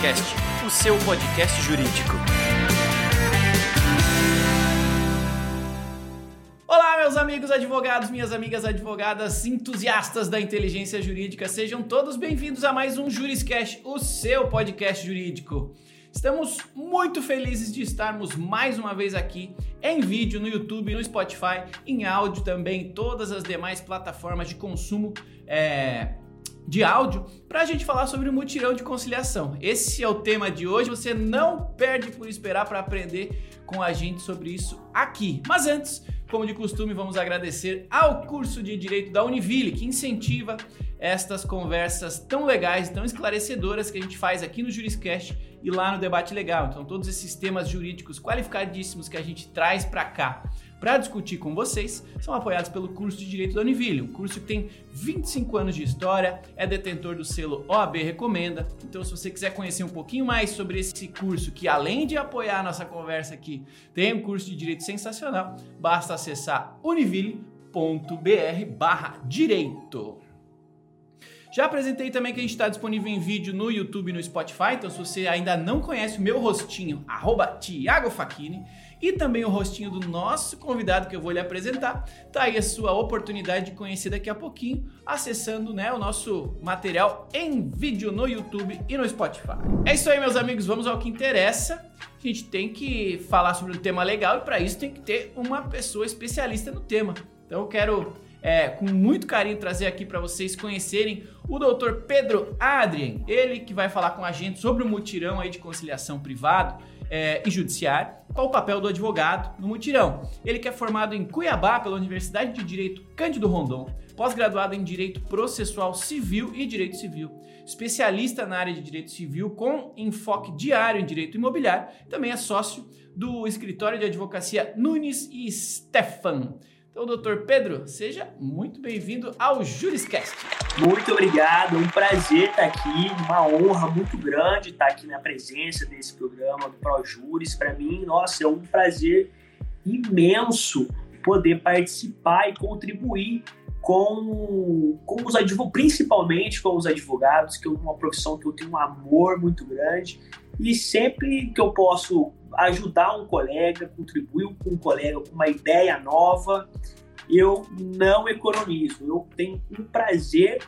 Juriscast, o seu podcast jurídico. Olá, meus amigos advogados, minhas amigas advogadas, entusiastas da inteligência jurídica, sejam todos bem-vindos a mais um Juriscast, o seu podcast jurídico. Estamos muito felizes de estarmos mais uma vez aqui em vídeo no YouTube, no Spotify, em áudio também, todas as demais plataformas de consumo é, de áudio, para a gente falar sobre o mutirão de conciliação. Esse é o tema de hoje. Você não perde por esperar para aprender com a gente sobre isso aqui. Mas antes, como de costume, vamos agradecer ao curso de Direito da Univille, que incentiva estas conversas tão legais, tão esclarecedoras que a gente faz aqui no Juriscast e lá no Debate Legal. Então, todos esses temas jurídicos qualificadíssimos que a gente traz para cá para discutir com vocês são apoiados pelo curso de Direito da Univille, um curso que tem 25 anos de história, é detentor do selo OAB Recomenda. Então, se você quiser conhecer um pouquinho mais sobre esse curso, que além de apoiar a nossa conversa aqui, tem um curso de Direito sensacional, basta acessar univille.br/direito. Já apresentei também que a gente está disponível em vídeo no YouTube e no Spotify, então se você ainda não conhece o meu rostinho, arroba Facchini, e também o rostinho do nosso convidado que eu vou lhe apresentar, tá aí a sua oportunidade de conhecer daqui a pouquinho, acessando né, o nosso material em vídeo no YouTube e no Spotify. É isso aí, meus amigos, vamos ao que interessa. A gente tem que falar sobre um tema legal e para isso tem que ter uma pessoa especialista no tema. Então eu quero é, com muito carinho trazer aqui para vocês conhecerem o Dr. Pedro Adrien, ele que vai falar com a gente sobre o mutirão aí de conciliação privado é, e judiciário, qual o papel do advogado no mutirão. Ele que é formado em Cuiabá pela Universidade de Direito Cândido Rondon, pós-graduado em Direito Processual Civil e Direito Civil, especialista na área de Direito Civil com enfoque diário em Direito Imobiliário, também é sócio do escritório de advocacia Nunes e Stefan. Então, doutor Pedro, seja muito bem-vindo ao Juriscast. Muito obrigado, um prazer estar aqui, uma honra muito grande estar aqui na presença desse programa do ProJuris. Para mim, nossa, é um prazer imenso poder participar e contribuir com, com os advogados, principalmente com os advogados, que é uma profissão que eu tenho um amor muito grande. E sempre que eu posso ajudar um colega, contribuir com um colega com uma ideia nova, eu não economizo. Eu tenho um prazer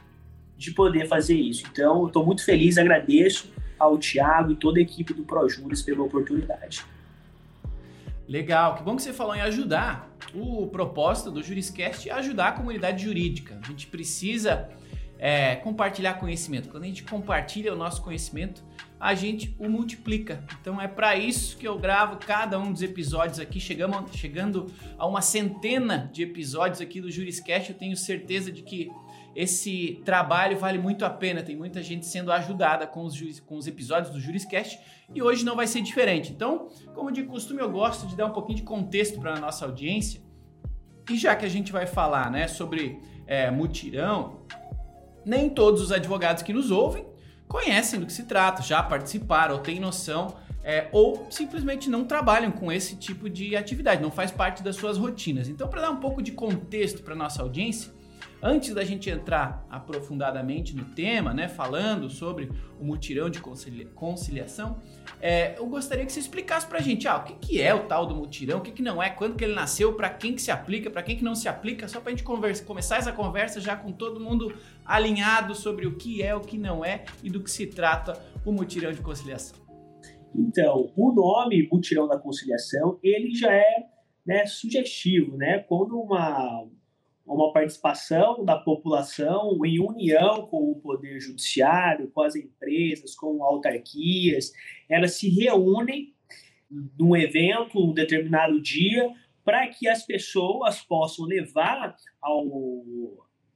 de poder fazer isso. Então, estou muito feliz, agradeço ao Tiago e toda a equipe do ProJuris pela oportunidade. Legal, que bom que você falou em ajudar. O propósito do Juriscast é ajudar a comunidade jurídica. A gente precisa é, compartilhar conhecimento. Quando a gente compartilha o nosso conhecimento, a gente o multiplica. Então é para isso que eu gravo cada um dos episódios aqui, chegamos, chegando a uma centena de episódios aqui do Juriscast. Eu tenho certeza de que esse trabalho vale muito a pena. Tem muita gente sendo ajudada com os, com os episódios do Juriscast e hoje não vai ser diferente. Então, como de costume, eu gosto de dar um pouquinho de contexto para a nossa audiência. E já que a gente vai falar né, sobre é, mutirão, nem todos os advogados que nos ouvem conhecem do que se trata, já participaram ou têm noção, é, ou simplesmente não trabalham com esse tipo de atividade, não faz parte das suas rotinas. Então, para dar um pouco de contexto para nossa audiência, Antes da gente entrar aprofundadamente no tema, né, falando sobre o mutirão de conciliação, é, eu gostaria que você explicasse para a gente ah, o que, que é o tal do mutirão, o que, que não é, quando que ele nasceu, para quem que se aplica, para quem que não se aplica, só para a gente conversa, começar essa conversa já com todo mundo alinhado sobre o que é, o que não é e do que se trata o mutirão de conciliação. Então, o nome mutirão da conciliação, ele já é né, sugestivo, né? Quando uma uma participação da população em união com o poder judiciário, com as empresas, com autarquias. Elas se reúnem num evento, um determinado dia, para que as pessoas possam levar ao,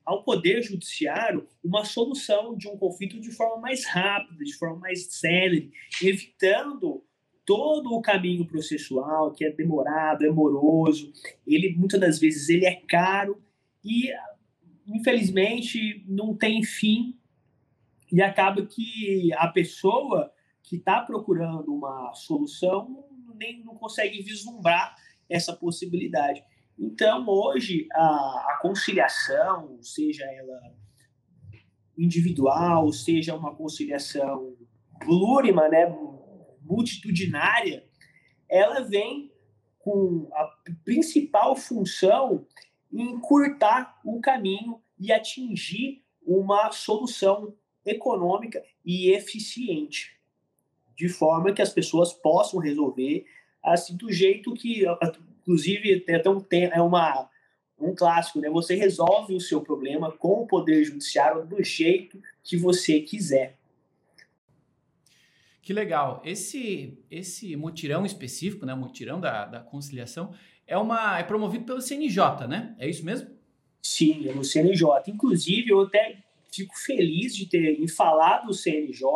ao poder judiciário uma solução de um conflito de forma mais rápida, de forma mais célere, evitando todo o caminho processual que é demorado, é moroso, ele muitas das vezes ele é caro e infelizmente não tem fim e acaba que a pessoa que está procurando uma solução nem não consegue vislumbrar essa possibilidade. Então, hoje, a, a conciliação, seja ela individual, seja uma conciliação plurima, né, multitudinária, ela vem com a principal função encurtar o caminho e atingir uma solução econômica e eficiente, de forma que as pessoas possam resolver assim do jeito que, inclusive, tem até um, é uma um clássico, né? Você resolve o seu problema com o poder judiciário do jeito que você quiser. Que legal. Esse esse mutirão específico, né, o mutirão da, da conciliação, é uma é promovido pelo CNJ, né? É isso mesmo? Sim, é no CNJ. Inclusive, eu até fico feliz de ter falado do CNJ,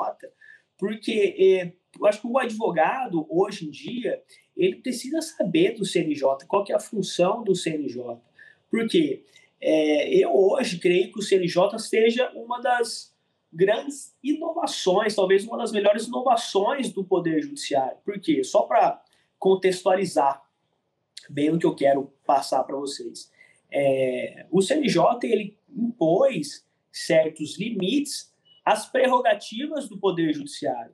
porque é, eu acho que o advogado hoje em dia ele precisa saber do CNJ, qual que é a função do CNJ. Porque é, eu hoje creio que o CNJ seja uma das grandes inovações, talvez uma das melhores inovações do Poder Judiciário. Por quê? Só para contextualizar bem o que eu quero passar para vocês. É, o CNJ ele impôs certos limites às prerrogativas do Poder Judiciário.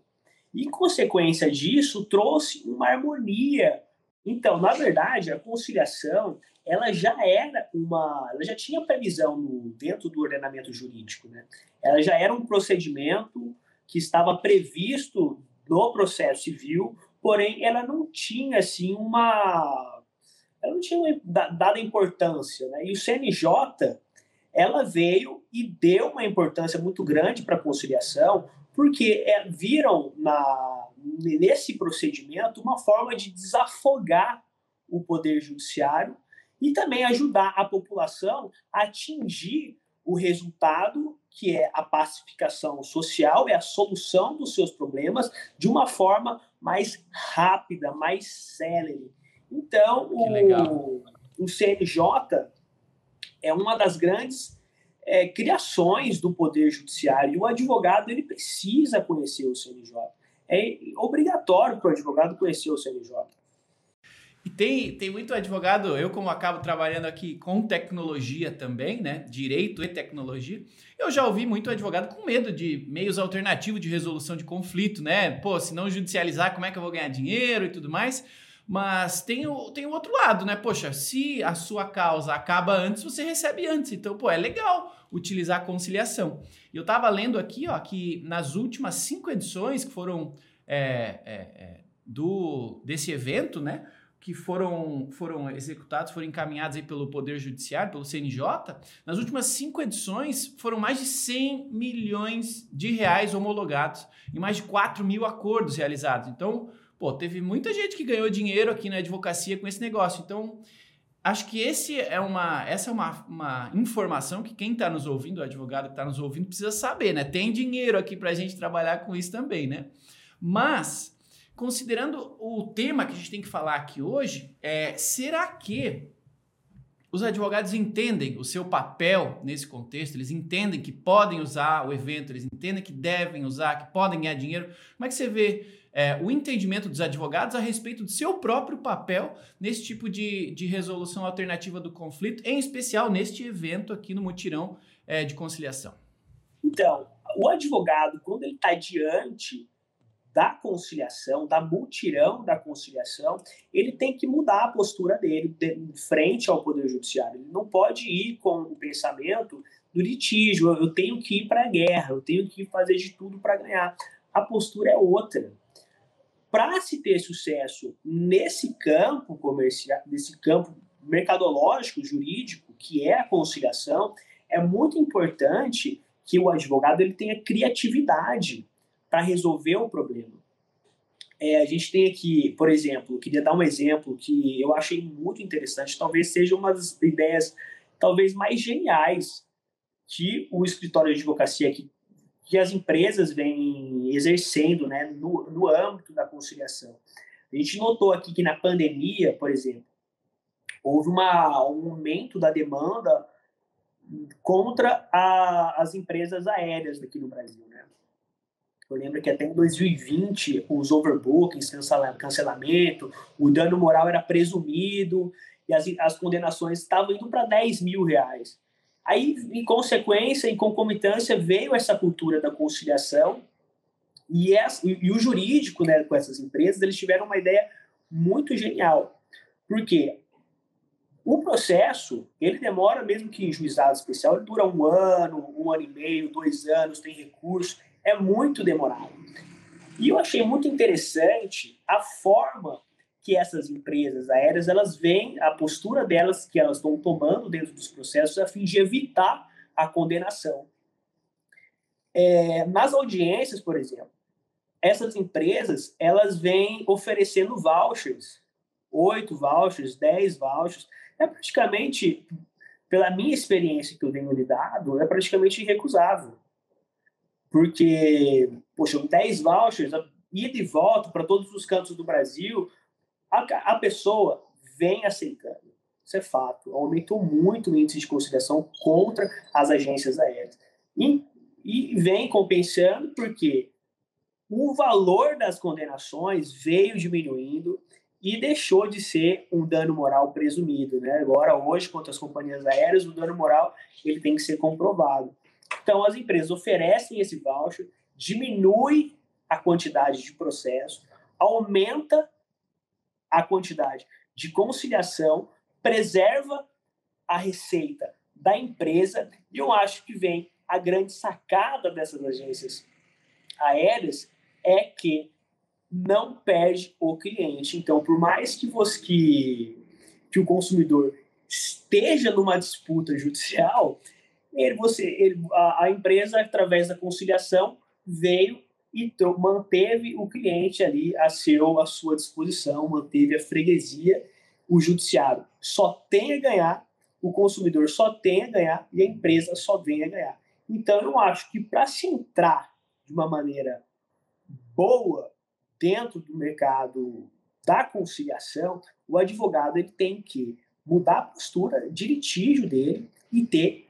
E, consequência disso, trouxe uma harmonia. Então, na verdade, a conciliação ela já era uma, ela já tinha previsão no, dentro do ordenamento jurídico, né? Ela já era um procedimento que estava previsto no processo civil, porém ela não tinha assim uma, ela não tinha dada importância, né? E o CNJ ela veio e deu uma importância muito grande para a conciliação, porque é, viram na, nesse procedimento uma forma de desafogar o poder judiciário e também ajudar a população a atingir o resultado que é a pacificação social, é a solução dos seus problemas de uma forma mais rápida, mais célere. Então, o, o CNJ é uma das grandes é, criações do Poder Judiciário e o advogado ele precisa conhecer o CNJ. É obrigatório para o advogado conhecer o CNJ. E tem, tem muito advogado, eu como acabo trabalhando aqui com tecnologia também, né? Direito e tecnologia, eu já ouvi muito advogado com medo de meios alternativos de resolução de conflito, né? Pô, se não judicializar, como é que eu vou ganhar dinheiro e tudo mais? Mas tem o, tem o outro lado, né? Poxa, se a sua causa acaba antes, você recebe antes. Então, pô, é legal utilizar a conciliação. E eu tava lendo aqui, ó, que nas últimas cinco edições que foram é, é, é, do, desse evento, né? que foram, foram executados, foram encaminhados aí pelo Poder Judiciário, pelo CNJ, nas últimas cinco edições foram mais de 100 milhões de reais homologados e mais de 4 mil acordos realizados. Então, pô, teve muita gente que ganhou dinheiro aqui na advocacia com esse negócio. Então, acho que esse é uma, essa é uma, uma informação que quem está nos ouvindo, o advogado que está nos ouvindo, precisa saber, né? Tem dinheiro aqui para a gente trabalhar com isso também, né? Mas considerando o tema que a gente tem que falar aqui hoje, é, será que os advogados entendem o seu papel nesse contexto? Eles entendem que podem usar o evento, eles entendem que devem usar, que podem ganhar dinheiro. Como é que você vê é, o entendimento dos advogados a respeito do seu próprio papel nesse tipo de, de resolução alternativa do conflito, em especial neste evento aqui no Mutirão é, de Conciliação? Então, o advogado, quando ele está diante da conciliação, da multirão da conciliação, ele tem que mudar a postura dele de, frente ao Poder Judiciário. Ele não pode ir com o pensamento do litígio, eu tenho que ir para a guerra, eu tenho que fazer de tudo para ganhar. A postura é outra. Para se ter sucesso nesse campo comercial, nesse campo mercadológico, jurídico, que é a conciliação, é muito importante que o advogado ele tenha criatividade para resolver o problema. É, a gente tem aqui, por exemplo, queria dar um exemplo que eu achei muito interessante, talvez seja uma das ideias talvez mais geniais que o escritório de advocacia que, que as empresas vêm exercendo né, no, no âmbito da conciliação. A gente notou aqui que na pandemia, por exemplo, houve uma, um aumento da demanda contra a, as empresas aéreas aqui no Brasil. Eu lembro que até em 2020, os overbookings, cancelamento, o dano moral era presumido e as, as condenações estavam indo para 10 mil reais. Aí, em consequência, em concomitância, veio essa cultura da conciliação E, e, e o jurídico né, com essas empresas, eles tiveram uma ideia muito genial. Porque o processo, ele demora, mesmo que em juizado especial, ele dura um ano, um ano e meio, dois anos, tem recurso, é muito demorado. E eu achei muito interessante a forma que essas empresas aéreas elas veem a postura delas que elas estão tomando dentro dos processos a fim de evitar a condenação. É, nas audiências, por exemplo, essas empresas elas vêm oferecendo vouchers, oito vouchers, dez vouchers, é praticamente, pela minha experiência que eu tenho lidado, é praticamente irrecusável. Porque, poxa, 10 vouchers, ida e volta para todos os cantos do Brasil, a, a pessoa vem aceitando. Isso é fato. Aumentou muito o índice de conciliação contra as agências aéreas. E, e vem compensando porque o valor das condenações veio diminuindo e deixou de ser um dano moral presumido. Né? Agora, hoje, contra as companhias aéreas, o dano moral ele tem que ser comprovado. Então, as empresas oferecem esse voucher, diminui a quantidade de processo, aumenta a quantidade de conciliação, preserva a receita da empresa e eu acho que vem a grande sacada dessas agências aéreas é que não perde o cliente. Então, por mais que você que, que o consumidor esteja numa disputa judicial, ele, você, ele, a, a empresa, através da conciliação, veio e manteve o cliente ali a, seu, a sua disposição, manteve a freguesia, o judiciário só tem a ganhar, o consumidor só tem a ganhar e a empresa só vem a ganhar. Então, eu acho que para se entrar de uma maneira boa dentro do mercado da conciliação, o advogado ele tem que mudar a postura de litígio dele e ter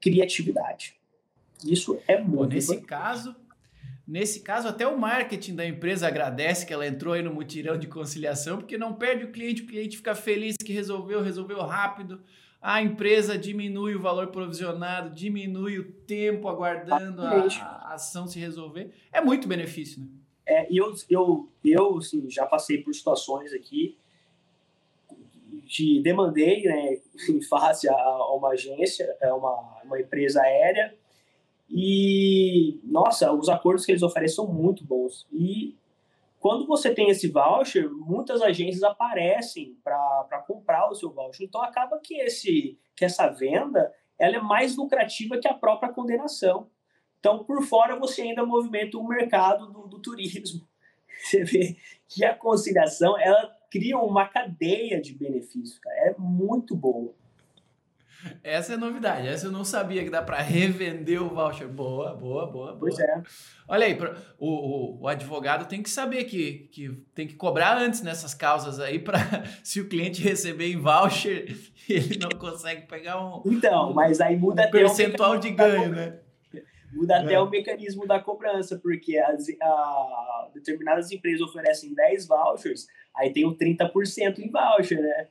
criatividade. Isso é muito Bom, nesse importante. caso, nesse caso até o marketing da empresa agradece que ela entrou aí no mutirão de conciliação, porque não perde o cliente, o cliente fica feliz que resolveu, resolveu rápido. A empresa diminui o valor provisionado, diminui o tempo aguardando a, a ação se resolver. É muito benefício, né? É, eu, eu, eu assim, já passei por situações aqui de demandei né, em face a, a uma agência, a uma, uma empresa aérea, e, nossa, os acordos que eles oferecem são muito bons. E quando você tem esse voucher, muitas agências aparecem para comprar o seu voucher. Então acaba que, esse, que essa venda ela é mais lucrativa que a própria condenação. Então, por fora, você ainda movimenta o mercado do, do turismo. Você vê que a conciliação ela cria uma cadeia de benefícios, cara. É muito bom. Essa é novidade, essa eu não sabia que dá para revender o voucher. Boa, boa, boa, boa. Pois é. Olha aí, o, o, o, advogado tem que saber que, que tem que cobrar antes nessas causas aí para se o cliente receber em voucher, ele não consegue pegar um. Então, mas aí muda um percentual de ganho, né? Muda até é. o mecanismo da cobrança, porque as, a, determinadas empresas oferecem 10 vouchers, aí tem o 30% em voucher, né?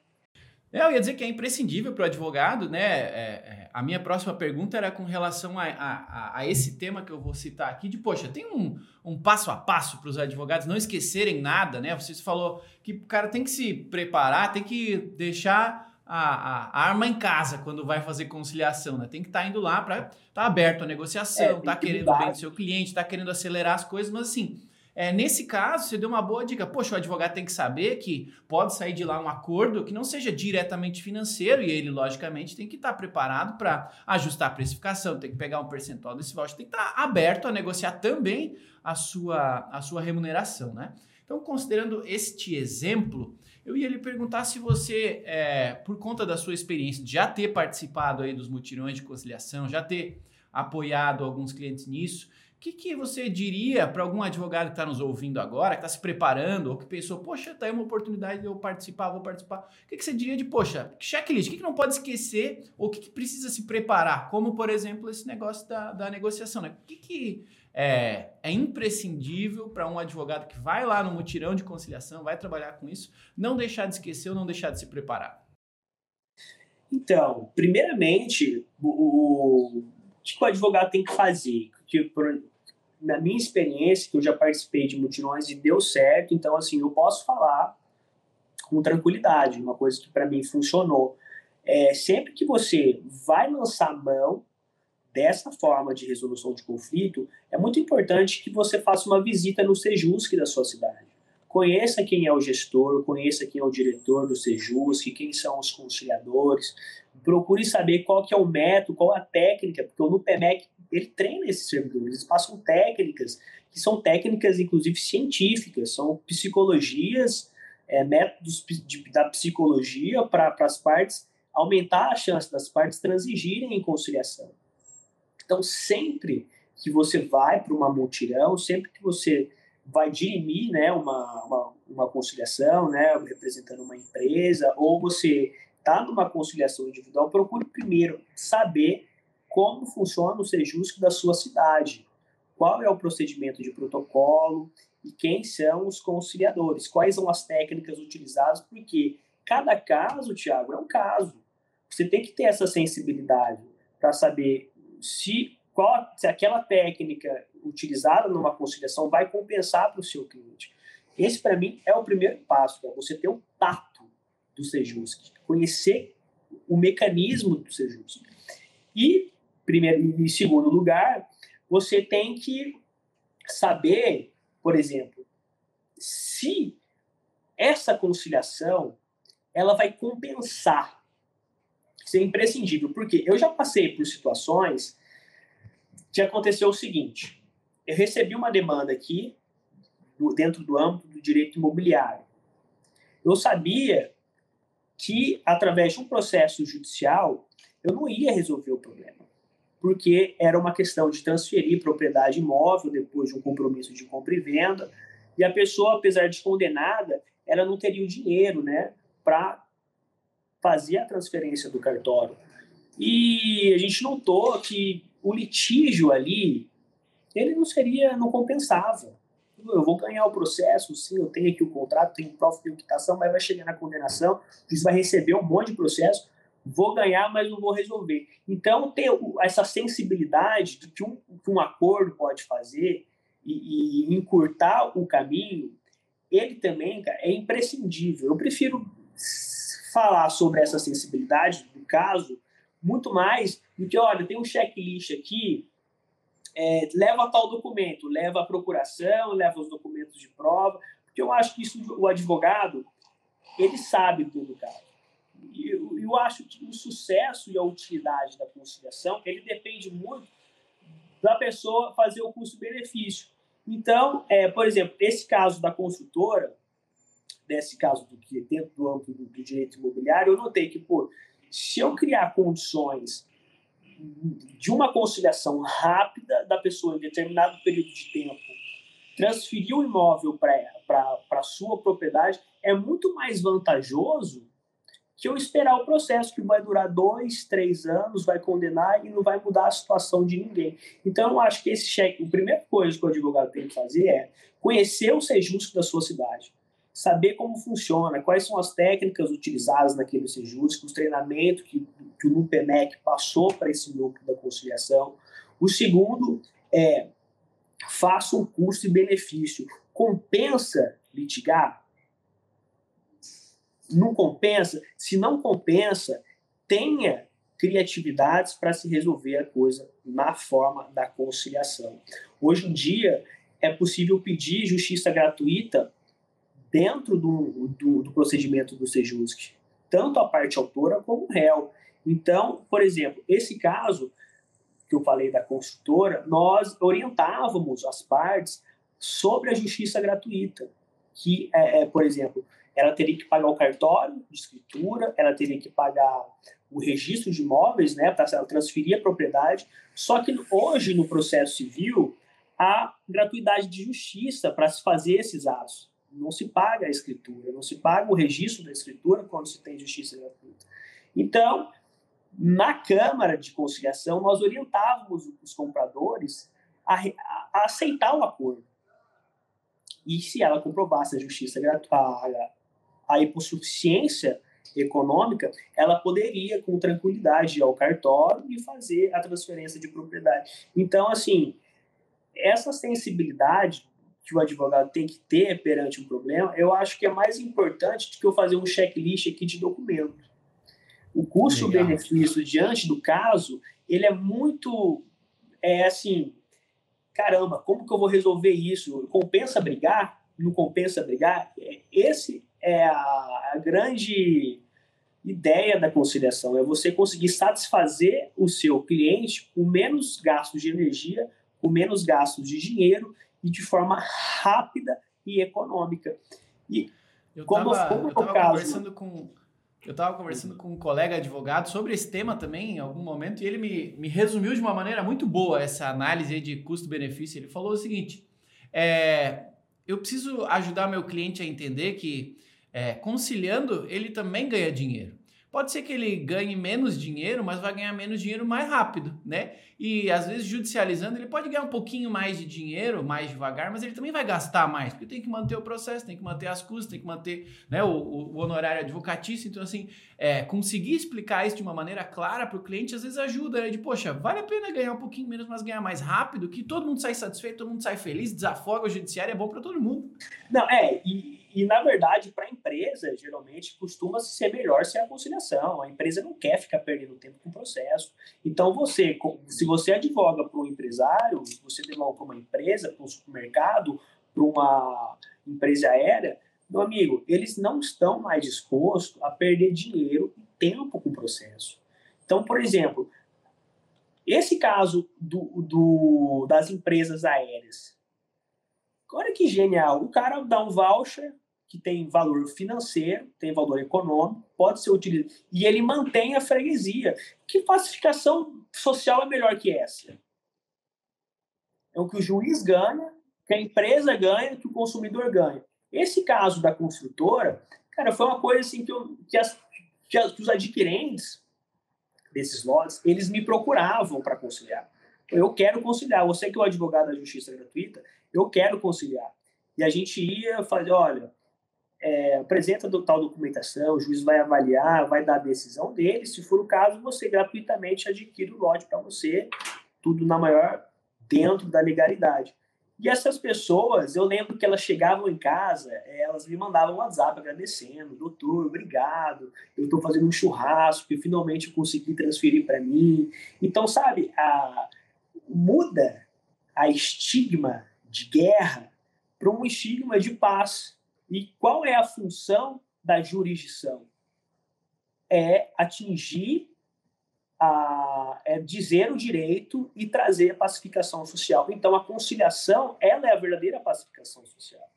É, eu ia dizer que é imprescindível para o advogado, né? É, é, a minha próxima pergunta era com relação a, a, a, esse tema que eu vou citar aqui, de, poxa, tem um, um passo a passo para os advogados não esquecerem nada, né? Você falou que o cara tem que se preparar, tem que deixar a, a, arma em casa quando vai fazer conciliação, né? Tem que estar tá indo lá para estar tá aberto à negociação, é, tá querendo o bem do seu cliente, tá querendo acelerar as coisas, mas assim, é, nesse caso, você deu uma boa dica. Poxa, o advogado tem que saber que pode sair de lá um acordo que não seja diretamente financeiro e ele, logicamente, tem que estar preparado para ajustar a precificação, tem que pegar um percentual desse voucher, tem que estar aberto a negociar também a sua, a sua remuneração, né? Então, considerando este exemplo, eu ia lhe perguntar se você, é, por conta da sua experiência de já ter participado aí dos mutirões de conciliação, já ter apoiado alguns clientes nisso, o que, que você diria para algum advogado que está nos ouvindo agora, que está se preparando, ou que pensou, poxa, tá aí uma oportunidade de eu participar, vou participar. O que, que você diria de, poxa, checklist, o que, que não pode esquecer, ou o que, que precisa se preparar? Como, por exemplo, esse negócio da, da negociação, né? O que, que é, é imprescindível para um advogado que vai lá no mutirão de conciliação, vai trabalhar com isso, não deixar de esquecer ou não deixar de se preparar? Então, primeiramente, o, o que o advogado tem que fazer? Que, por, na minha experiência, que eu já participei de mutirões e deu certo, então, assim, eu posso falar com tranquilidade, uma coisa que para mim funcionou. É, sempre que você vai lançar mão dessa forma de resolução de conflito, é muito importante que você faça uma visita no Sejusc da sua cidade. Conheça quem é o gestor, conheça quem é o diretor do Sejusc, quem são os conciliadores, procure saber qual que é o método, qual a técnica, porque o NUPEMEC ele treina esses servidores, eles passam técnicas que são técnicas, inclusive, científicas, são psicologias, é, métodos de, da psicologia para as partes aumentar a chance das partes transigirem em conciliação. Então, sempre que você vai para uma multirão, sempre que você vai dirimir né, uma, uma, uma conciliação, né, representando uma empresa, ou você está numa conciliação individual, procure primeiro saber como funciona o Sejusc da sua cidade, qual é o procedimento de protocolo e quem são os conciliadores, quais são as técnicas utilizadas, porque cada caso, Tiago, é um caso. Você tem que ter essa sensibilidade para saber se, qual, se aquela técnica utilizada numa conciliação vai compensar para o seu cliente. Esse, para mim, é o primeiro passo, é você ter o tato do Sejusc, conhecer o mecanismo do Sejusc. E, primeiro, em segundo lugar, você tem que saber, por exemplo, se essa conciliação ela vai compensar. Isso é imprescindível, porque eu já passei por situações que aconteceu o seguinte: eu recebi uma demanda aqui dentro do âmbito do direito imobiliário. Eu sabia que através de um processo judicial eu não ia resolver o problema, porque era uma questão de transferir propriedade imóvel depois de um compromisso de compra e venda, e a pessoa, apesar de condenada, ela não teria o dinheiro, né, para fazer a transferência do cartório. E a gente notou que o litígio ali, ele não seria, não compensava. Eu vou ganhar o processo, sim, eu tenho aqui o contrato, tenho prova de quitação, mas vai chegar na condenação, o vai receber um monte de processo, vou ganhar, mas não vou resolver. Então, ter essa sensibilidade do que um, que um acordo pode fazer e, e encurtar o caminho, ele também cara, é imprescindível. Eu prefiro falar sobre essa sensibilidade do caso muito mais do que, olha, tem um checklist aqui, é, leva tal documento, leva a procuração, leva os documentos de prova, porque eu acho que isso o advogado ele sabe tudo, cara. E eu, eu acho que o sucesso e a utilidade da conciliação ele depende muito da pessoa fazer o custo-benefício. Então, é, por exemplo, esse caso da consultora, desse caso do que dentro do âmbito do, do direito imobiliário, eu notei que, pô, se eu criar condições de uma conciliação rápida da pessoa em determinado período de tempo transferir o imóvel para a sua propriedade, é muito mais vantajoso que eu esperar o processo, que vai durar dois, três anos, vai condenar e não vai mudar a situação de ninguém. Então, eu acho que esse cheque, a primeira coisa que o advogado tem que fazer é conhecer o Sejusc da sua cidade saber como funciona, quais são as técnicas utilizadas naquele Sejusc, os treinamentos que, que o NUPEMEC passou para esse núcleo da conciliação. O segundo é faça um custo e benefício. Compensa litigar? Não compensa? Se não compensa, tenha criatividades para se resolver a coisa na forma da conciliação. Hoje em dia, é possível pedir justiça gratuita dentro do, do, do procedimento do Sejusc, tanto a parte autora como o réu. Então, por exemplo, esse caso que eu falei da construtora, nós orientávamos as partes sobre a justiça gratuita, que, é, é, por exemplo, ela teria que pagar o cartório de escritura, ela teria que pagar o registro de imóveis, né, para transferir a propriedade. Só que hoje no processo civil há gratuidade de justiça para se fazer esses atos não se paga a escritura, não se paga o registro da escritura quando se tem justiça gratuita. Então, na Câmara de Conciliação, nós orientávamos os compradores a, a aceitar o acordo. E se ela comprovasse a justiça gratuita, a, a hipossuficiência econômica, ela poderia, com tranquilidade, ir ao cartório e fazer a transferência de propriedade. Então, assim, essa sensibilidade que o advogado tem que ter perante um problema, eu acho que é mais importante do que eu fazer um checklist aqui de documento. O custo-benefício diante do caso, ele é muito, é assim, caramba, como que eu vou resolver isso? Compensa brigar? Não compensa brigar? É, esse é a, a grande ideia da conciliação, é você conseguir satisfazer o seu cliente com menos gastos de energia, com menos gastos de dinheiro e de forma rápida e econômica. E eu como, tava, como eu tava caso, conversando com eu estava conversando com um colega advogado sobre esse tema também em algum momento e ele me, me resumiu de uma maneira muito boa essa análise de custo-benefício. Ele falou o seguinte: é, eu preciso ajudar meu cliente a entender que é, conciliando ele também ganha dinheiro. Pode ser que ele ganhe menos dinheiro, mas vai ganhar menos dinheiro mais rápido, né? E às vezes judicializando, ele pode ganhar um pouquinho mais de dinheiro, mais devagar, mas ele também vai gastar mais, porque tem que manter o processo, tem que manter as custas, tem que manter né, o, o honorário advocatício. Então, assim, é, conseguir explicar isso de uma maneira clara para o cliente às vezes ajuda, né? De, poxa, vale a pena ganhar um pouquinho menos, mas ganhar mais rápido, que todo mundo sai satisfeito, todo mundo sai feliz, desafoga o judiciário, é bom para todo mundo. Não, é, e, e na verdade, para a empresa, geralmente costuma ser melhor ser a conciliação. A empresa não quer ficar perdendo tempo com o processo. Então, você, se você advoga para um empresário, você advoga para uma empresa, para um supermercado, para uma empresa aérea, meu amigo, eles não estão mais dispostos a perder dinheiro e tempo com o processo. Então, por exemplo, esse caso do, do, das empresas aéreas, olha que genial. O cara dá um voucher que tem valor financeiro, tem valor econômico, pode ser utilizado. E ele mantém a freguesia. Que classificação social é melhor que essa? É o que o juiz ganha, que a empresa ganha, que o consumidor ganha. Esse caso da construtora, cara, foi uma coisa assim que, eu, que, as, que, as, que os adquirentes desses lotes, eles me procuravam para conciliar. Eu quero conciliar. Você que é o advogado da justiça gratuita, eu quero conciliar. E a gente ia fazer, olha, é, apresenta do, tal documentação, o juiz vai avaliar, vai dar a decisão dele. Se for o caso, você gratuitamente adquire o lote para você, tudo na maior dentro da legalidade. E essas pessoas, eu lembro que elas chegavam em casa, elas me mandavam um WhatsApp agradecendo, doutor, obrigado, eu estou fazendo um churrasco que finalmente consegui transferir para mim. Então, sabe, a, muda a estigma de guerra para um estigma de paz. E qual é a função da jurisdição? É atingir a, é dizer o direito e trazer a pacificação social. Então, a conciliação ela é a verdadeira pacificação social.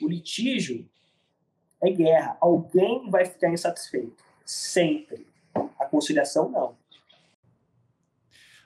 O litígio é guerra. Alguém vai ficar insatisfeito. Sempre. A conciliação, não.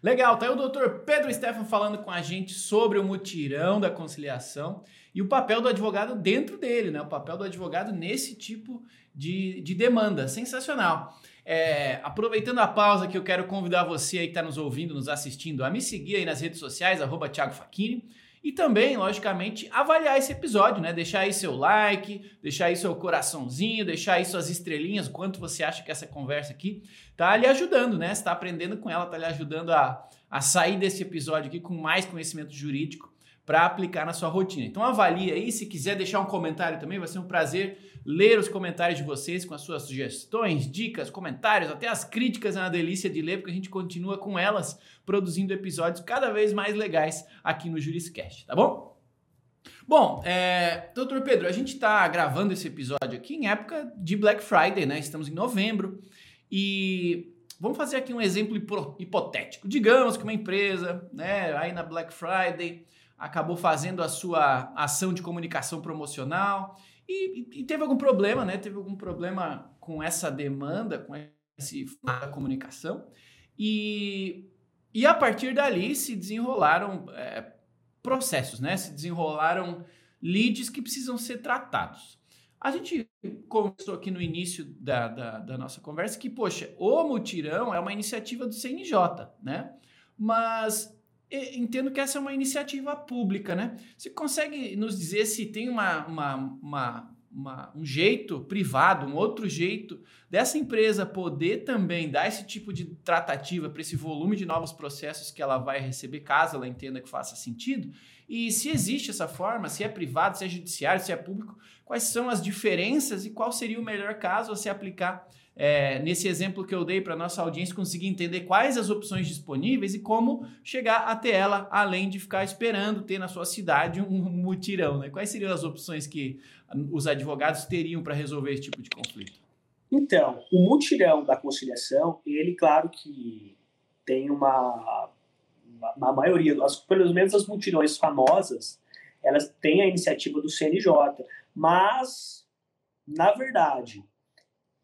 Legal, tá aí o doutor Pedro Stefan falando com a gente sobre o mutirão da conciliação e o papel do advogado dentro dele, né? O papel do advogado nesse tipo de, de demanda. Sensacional. É, aproveitando a pausa que eu quero convidar você aí que está nos ouvindo, nos assistindo, a me seguir aí nas redes sociais, arroba Thiago Facchini. E também, logicamente, avaliar esse episódio, né? Deixar aí seu like, deixar aí seu coraçãozinho, deixar aí suas estrelinhas, quanto você acha que essa conversa aqui tá lhe ajudando, né? Você tá aprendendo com ela, tá lhe ajudando a, a sair desse episódio aqui com mais conhecimento jurídico para aplicar na sua rotina. Então avalie aí, se quiser deixar um comentário também, vai ser um prazer ler os comentários de vocês com as suas sugestões, dicas, comentários, até as críticas é uma delícia de ler, porque a gente continua com elas produzindo episódios cada vez mais legais aqui no Juriscast, tá bom? Bom, é, doutor Pedro, a gente está gravando esse episódio aqui em época de Black Friday, né? Estamos em novembro e vamos fazer aqui um exemplo hipotético. Digamos que uma empresa, né, aí na Black Friday, acabou fazendo a sua ação de comunicação promocional e, e, teve algum problema, né? Teve algum problema com essa demanda, com esse da comunicação e, e a partir dali se desenrolaram é, processos, né? Se desenrolaram leads que precisam ser tratados. A gente conversou aqui no início da, da, da, nossa conversa que, poxa, o mutirão é uma iniciativa do CNJ, né? Mas entendo que essa é uma iniciativa pública, né? Você consegue nos dizer se tem uma, uma, uma uma, um jeito privado, um outro jeito dessa empresa poder também dar esse tipo de tratativa para esse volume de novos processos que ela vai receber, caso ela entenda que faça sentido? E se existe essa forma, se é privado, se é judiciário, se é público, quais são as diferenças e qual seria o melhor caso a se aplicar é, nesse exemplo que eu dei para nossa audiência, conseguir entender quais as opções disponíveis e como chegar até ela, além de ficar esperando ter na sua cidade um mutirão. Né? Quais seriam as opções que os advogados teriam para resolver esse tipo de conflito? Então, o mutirão da conciliação, ele, claro que tem uma, uma maioria, as, pelo menos as mutirões famosas, elas têm a iniciativa do CNJ, mas, na verdade,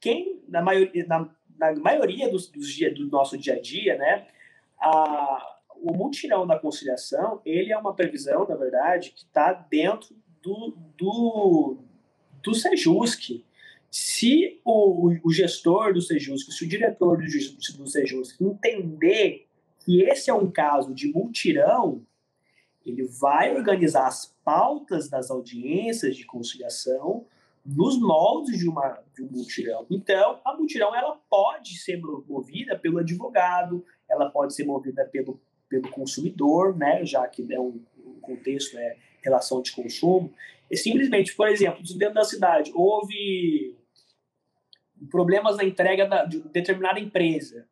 quem, na maioria, na, na maioria dos, dos dia, do nosso dia a dia, né, a, o mutirão da conciliação, ele é uma previsão, na verdade, que está dentro do, do, do Sejusc. Se o, o, gestor do Sejusc, se o diretor do, do Sejusc entender que esse é um caso de multirão, ele vai organizar as pautas das audiências de conciliação nos moldes de, uma, de um mutirão. Então, a mutirão ela pode ser movida pelo advogado, ela pode ser movida pelo, pelo consumidor, né, já que é um, um contexto é relação de consumo. E simplesmente, por exemplo, dentro da cidade houve problemas na entrega da, de determinada empresa.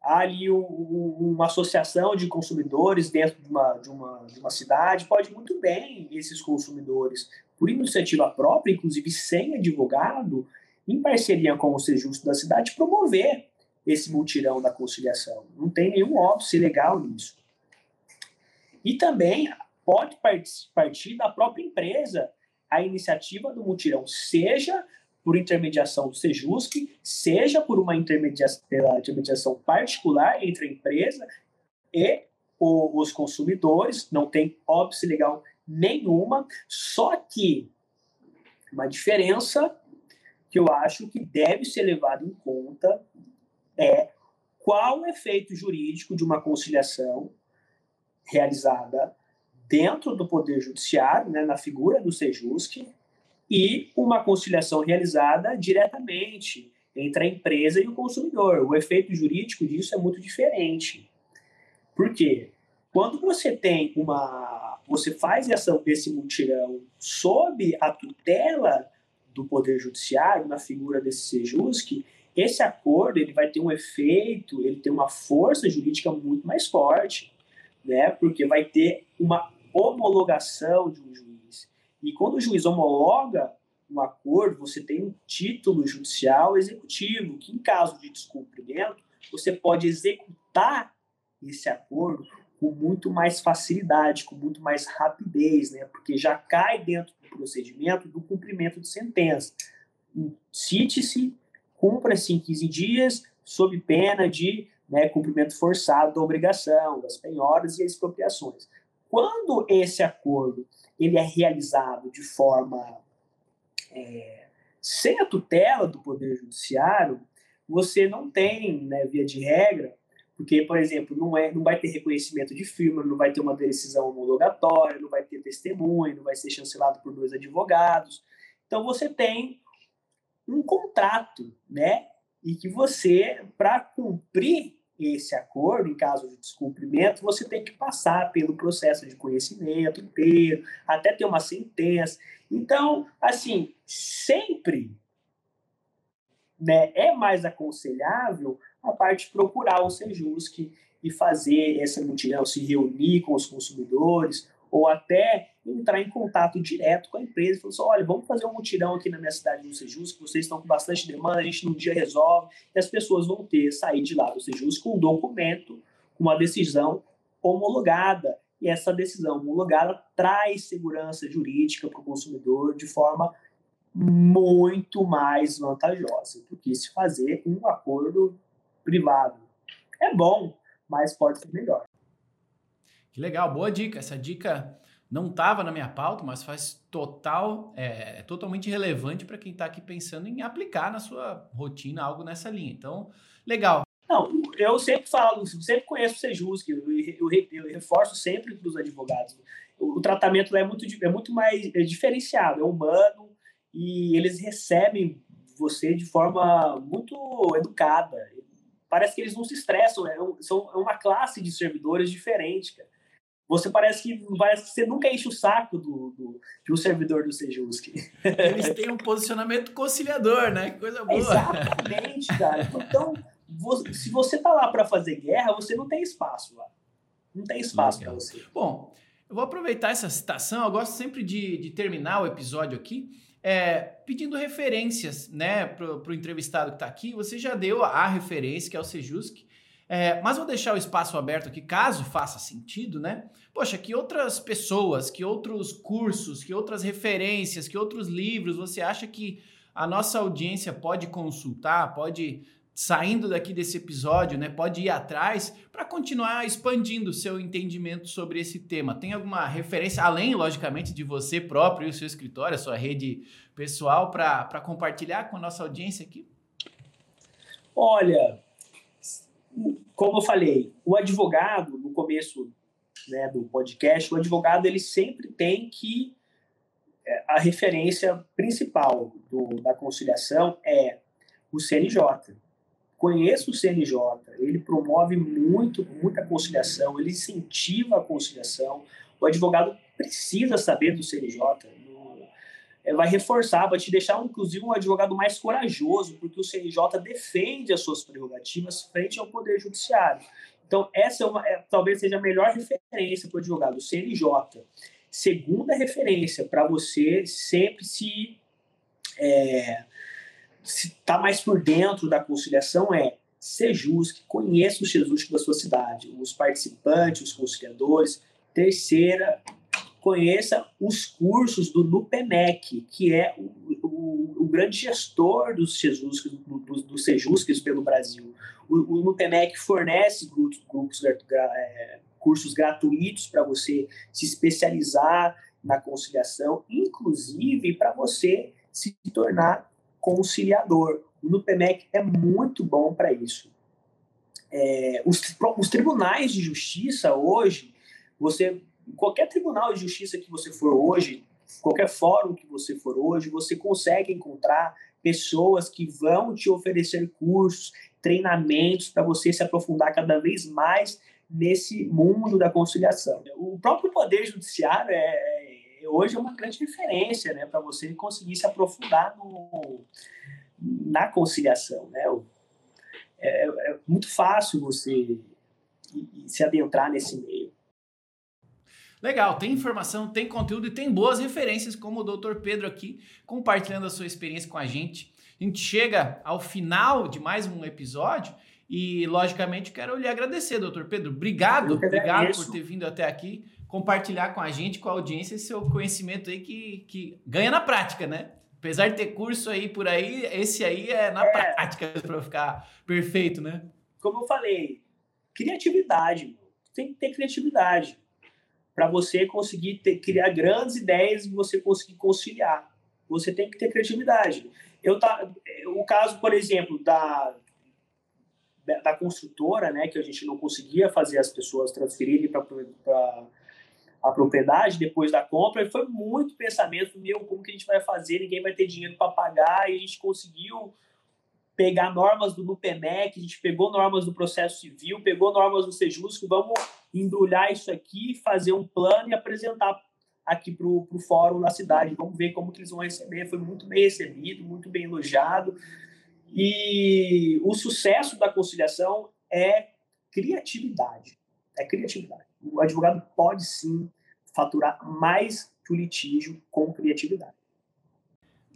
Há ali um, um, uma associação de consumidores dentro de uma, de, uma, de uma cidade, pode muito bem esses consumidores por iniciativa própria, inclusive sem advogado, em parceria com o Sejusto da cidade, promover esse multirão da conciliação. Não tem nenhum óbice legal nisso. E também pode partir da própria empresa a iniciativa do multirão, seja por intermediação do Sejusc, seja por uma intermediação, particular entre a empresa e os consumidores, não tem óbice legal nenhuma, só que uma diferença que eu acho que deve ser levado em conta é qual o efeito jurídico de uma conciliação realizada dentro do Poder Judiciário, né, na figura do Sejusc, e uma conciliação realizada diretamente entre a empresa e o consumidor. O efeito jurídico disso é muito diferente. Por quê? Quando você tem uma. Você faz essa, esse mutirão sob a tutela do Poder Judiciário, na figura desse Sejusc, esse acordo ele vai ter um efeito, ele tem uma força jurídica muito mais forte, né? porque vai ter uma homologação de um juiz. E quando o juiz homologa um acordo, você tem um título judicial executivo, que em caso de descumprimento, você pode executar esse acordo com muito mais facilidade, com muito mais rapidez, né? porque já cai dentro do procedimento do cumprimento de sentença. Cite-se, cumpra-se em 15 dias, sob pena de né, cumprimento forçado da obrigação, das penhoras e expropriações. Quando esse acordo ele é realizado de forma é, sem a tutela do Poder Judiciário, você não tem, né, via de regra, porque, por exemplo, não, é, não vai ter reconhecimento de firma, não vai ter uma decisão homologatória, não vai ter testemunho, não vai ser chancelado por dois advogados. Então, você tem um contrato, né? E que você, para cumprir esse acordo, em caso de descumprimento, você tem que passar pelo processo de conhecimento inteiro, até ter uma sentença. Então, assim, sempre né, é mais aconselhável a parte procurar o Sejusc e fazer essa mutirão, se reunir com os consumidores, ou até entrar em contato direto com a empresa e falar assim, olha, vamos fazer um mutirão aqui na minha cidade no Sejusc, vocês estão com bastante demanda, a gente num dia resolve, e as pessoas vão ter, sair de lá do Sejusc com um documento, com uma decisão homologada, e essa decisão homologada traz segurança jurídica para o consumidor de forma muito mais vantajosa do que se fazer um acordo privado. É bom, mas pode ser melhor. Que legal, boa dica. Essa dica não estava na minha pauta, mas faz total, é, é totalmente relevante para quem está aqui pensando em aplicar na sua rotina algo nessa linha. Então, legal. Não, eu sempre falo, sempre conheço o Sejusc, eu, eu, eu reforço sempre para os advogados. O, o tratamento é muito, é muito mais é diferenciado, é humano, e eles recebem você de forma muito educada. Parece que eles não se estressam, é, um, são, é uma classe de servidores diferente, cara. Você parece que, parece que você nunca enche o saco do, do, de um servidor do Sejusk. Eles têm um posicionamento conciliador, né? Que coisa boa. Exatamente, cara. Então, se você tá lá para fazer guerra, você não tem espaço lá. Não tem espaço para você. Bom, eu vou aproveitar essa citação. Eu gosto sempre de, de terminar o episódio aqui é, pedindo referências né, para o entrevistado que está aqui. Você já deu a referência, que é o Sejusk. É, mas vou deixar o espaço aberto aqui, caso faça sentido, né? Poxa, que outras pessoas, que outros cursos, que outras referências, que outros livros você acha que a nossa audiência pode consultar, pode saindo daqui desse episódio, né, pode ir atrás para continuar expandindo o seu entendimento sobre esse tema. Tem alguma referência, além, logicamente, de você próprio e o seu escritório, a sua rede pessoal, para compartilhar com a nossa audiência aqui? Olha, como eu falei, o advogado, no começo né, do podcast, o advogado ele sempre tem que. É, a referência principal do, da conciliação é o CNJ conheço o CNJ, ele promove muito, muita conciliação, ele incentiva a conciliação. O advogado precisa saber do CNJ, é, vai reforçar, vai te deixar, inclusive, um advogado mais corajoso, porque o CNJ defende as suas prerrogativas frente ao Poder Judiciário. Então, essa é uma, é, talvez seja a melhor referência para o advogado, o CNJ. Segunda referência para você sempre se é, se está mais por dentro da conciliação é ser justo, conheça os Jesus da sua cidade, os participantes, os conciliadores. Terceira, conheça os cursos do NUPEMEC, que é o, o, o grande gestor dos Jesus, do, do, do Sejusques pelo Brasil. O, o NUPEMEC fornece grupos, grupos é, cursos gratuitos para você se especializar na conciliação, inclusive para você se tornar conciliador. O NUPEMEC é muito bom para isso. É, os, os, tribunais de justiça hoje, você, qualquer tribunal de justiça que você for hoje, qualquer fórum que você for hoje, você consegue encontrar pessoas que vão te oferecer cursos, treinamentos para você se aprofundar cada vez mais nesse mundo da conciliação. O próprio poder judiciário é, hoje é uma grande referência né, para você conseguir se aprofundar no, na conciliação. Né? É, é muito fácil você se adentrar nesse meio. Legal, tem informação, tem conteúdo e tem boas referências, como o Dr. Pedro aqui, compartilhando a sua experiência com a gente. A gente chega ao final de mais um episódio e, logicamente, quero lhe agradecer, Dr. Pedro. Obrigado, obrigado por ter vindo até aqui compartilhar com a gente, com a audiência, esse seu conhecimento aí que, que ganha na prática, né? Apesar de ter curso aí por aí, esse aí é na é, prática para ficar perfeito, né? Como eu falei, criatividade. Tem que ter criatividade para você conseguir ter, criar grandes ideias e você conseguir conciliar. Você tem que ter criatividade. Eu tá, o caso, por exemplo, da da construtora, né, que a gente não conseguia fazer as pessoas transferirem para a propriedade depois da compra, foi muito pensamento meu, como que a gente vai fazer, ninguém vai ter dinheiro para pagar, e a gente conseguiu pegar normas do NUPEMEC, a gente pegou normas do processo civil, pegou normas do Sejusc, vamos embrulhar isso aqui, fazer um plano e apresentar aqui para o fórum da cidade, vamos ver como que eles vão receber, foi muito bem recebido, muito bem elogiado, e o sucesso da conciliação é criatividade, é criatividade o advogado pode sim faturar mais que o litígio com criatividade.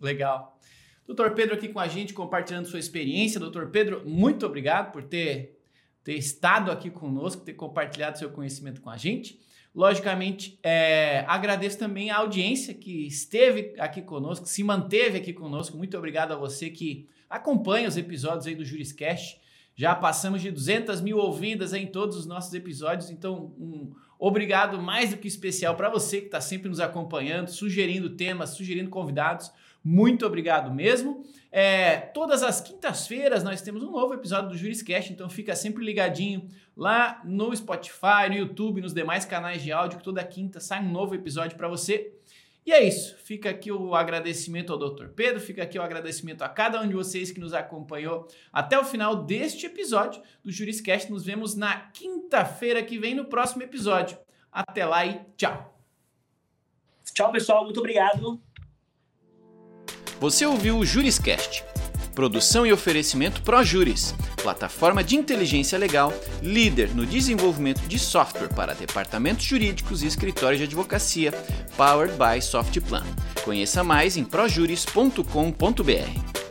Legal. Doutor Pedro aqui com a gente, compartilhando sua experiência. Doutor Pedro, muito obrigado por ter, ter estado aqui conosco, ter compartilhado seu conhecimento com a gente. Logicamente, é, agradeço também a audiência que esteve aqui conosco, se manteve aqui conosco. Muito obrigado a você que acompanha os episódios aí do Juriscast. Já passamos de 200 mil ouvidas em todos os nossos episódios, então um obrigado mais do que especial para você que está sempre nos acompanhando, sugerindo temas, sugerindo convidados. Muito obrigado mesmo. É, todas as quintas-feiras nós temos um novo episódio do Juriscast, então fica sempre ligadinho lá no Spotify, no YouTube, nos demais canais de áudio, que toda quinta sai um novo episódio para você. E é isso. Fica aqui o agradecimento ao Dr. Pedro, fica aqui o agradecimento a cada um de vocês que nos acompanhou até o final deste episódio do Juriscast. Nos vemos na quinta-feira que vem no próximo episódio. Até lá e tchau. Tchau, pessoal. Muito obrigado. Você ouviu o Juriscast Produção e oferecimento ProJuris, plataforma de inteligência legal, líder no desenvolvimento de software para departamentos jurídicos e escritórios de advocacia, powered by Softplan. Conheça mais em projuris.com.br.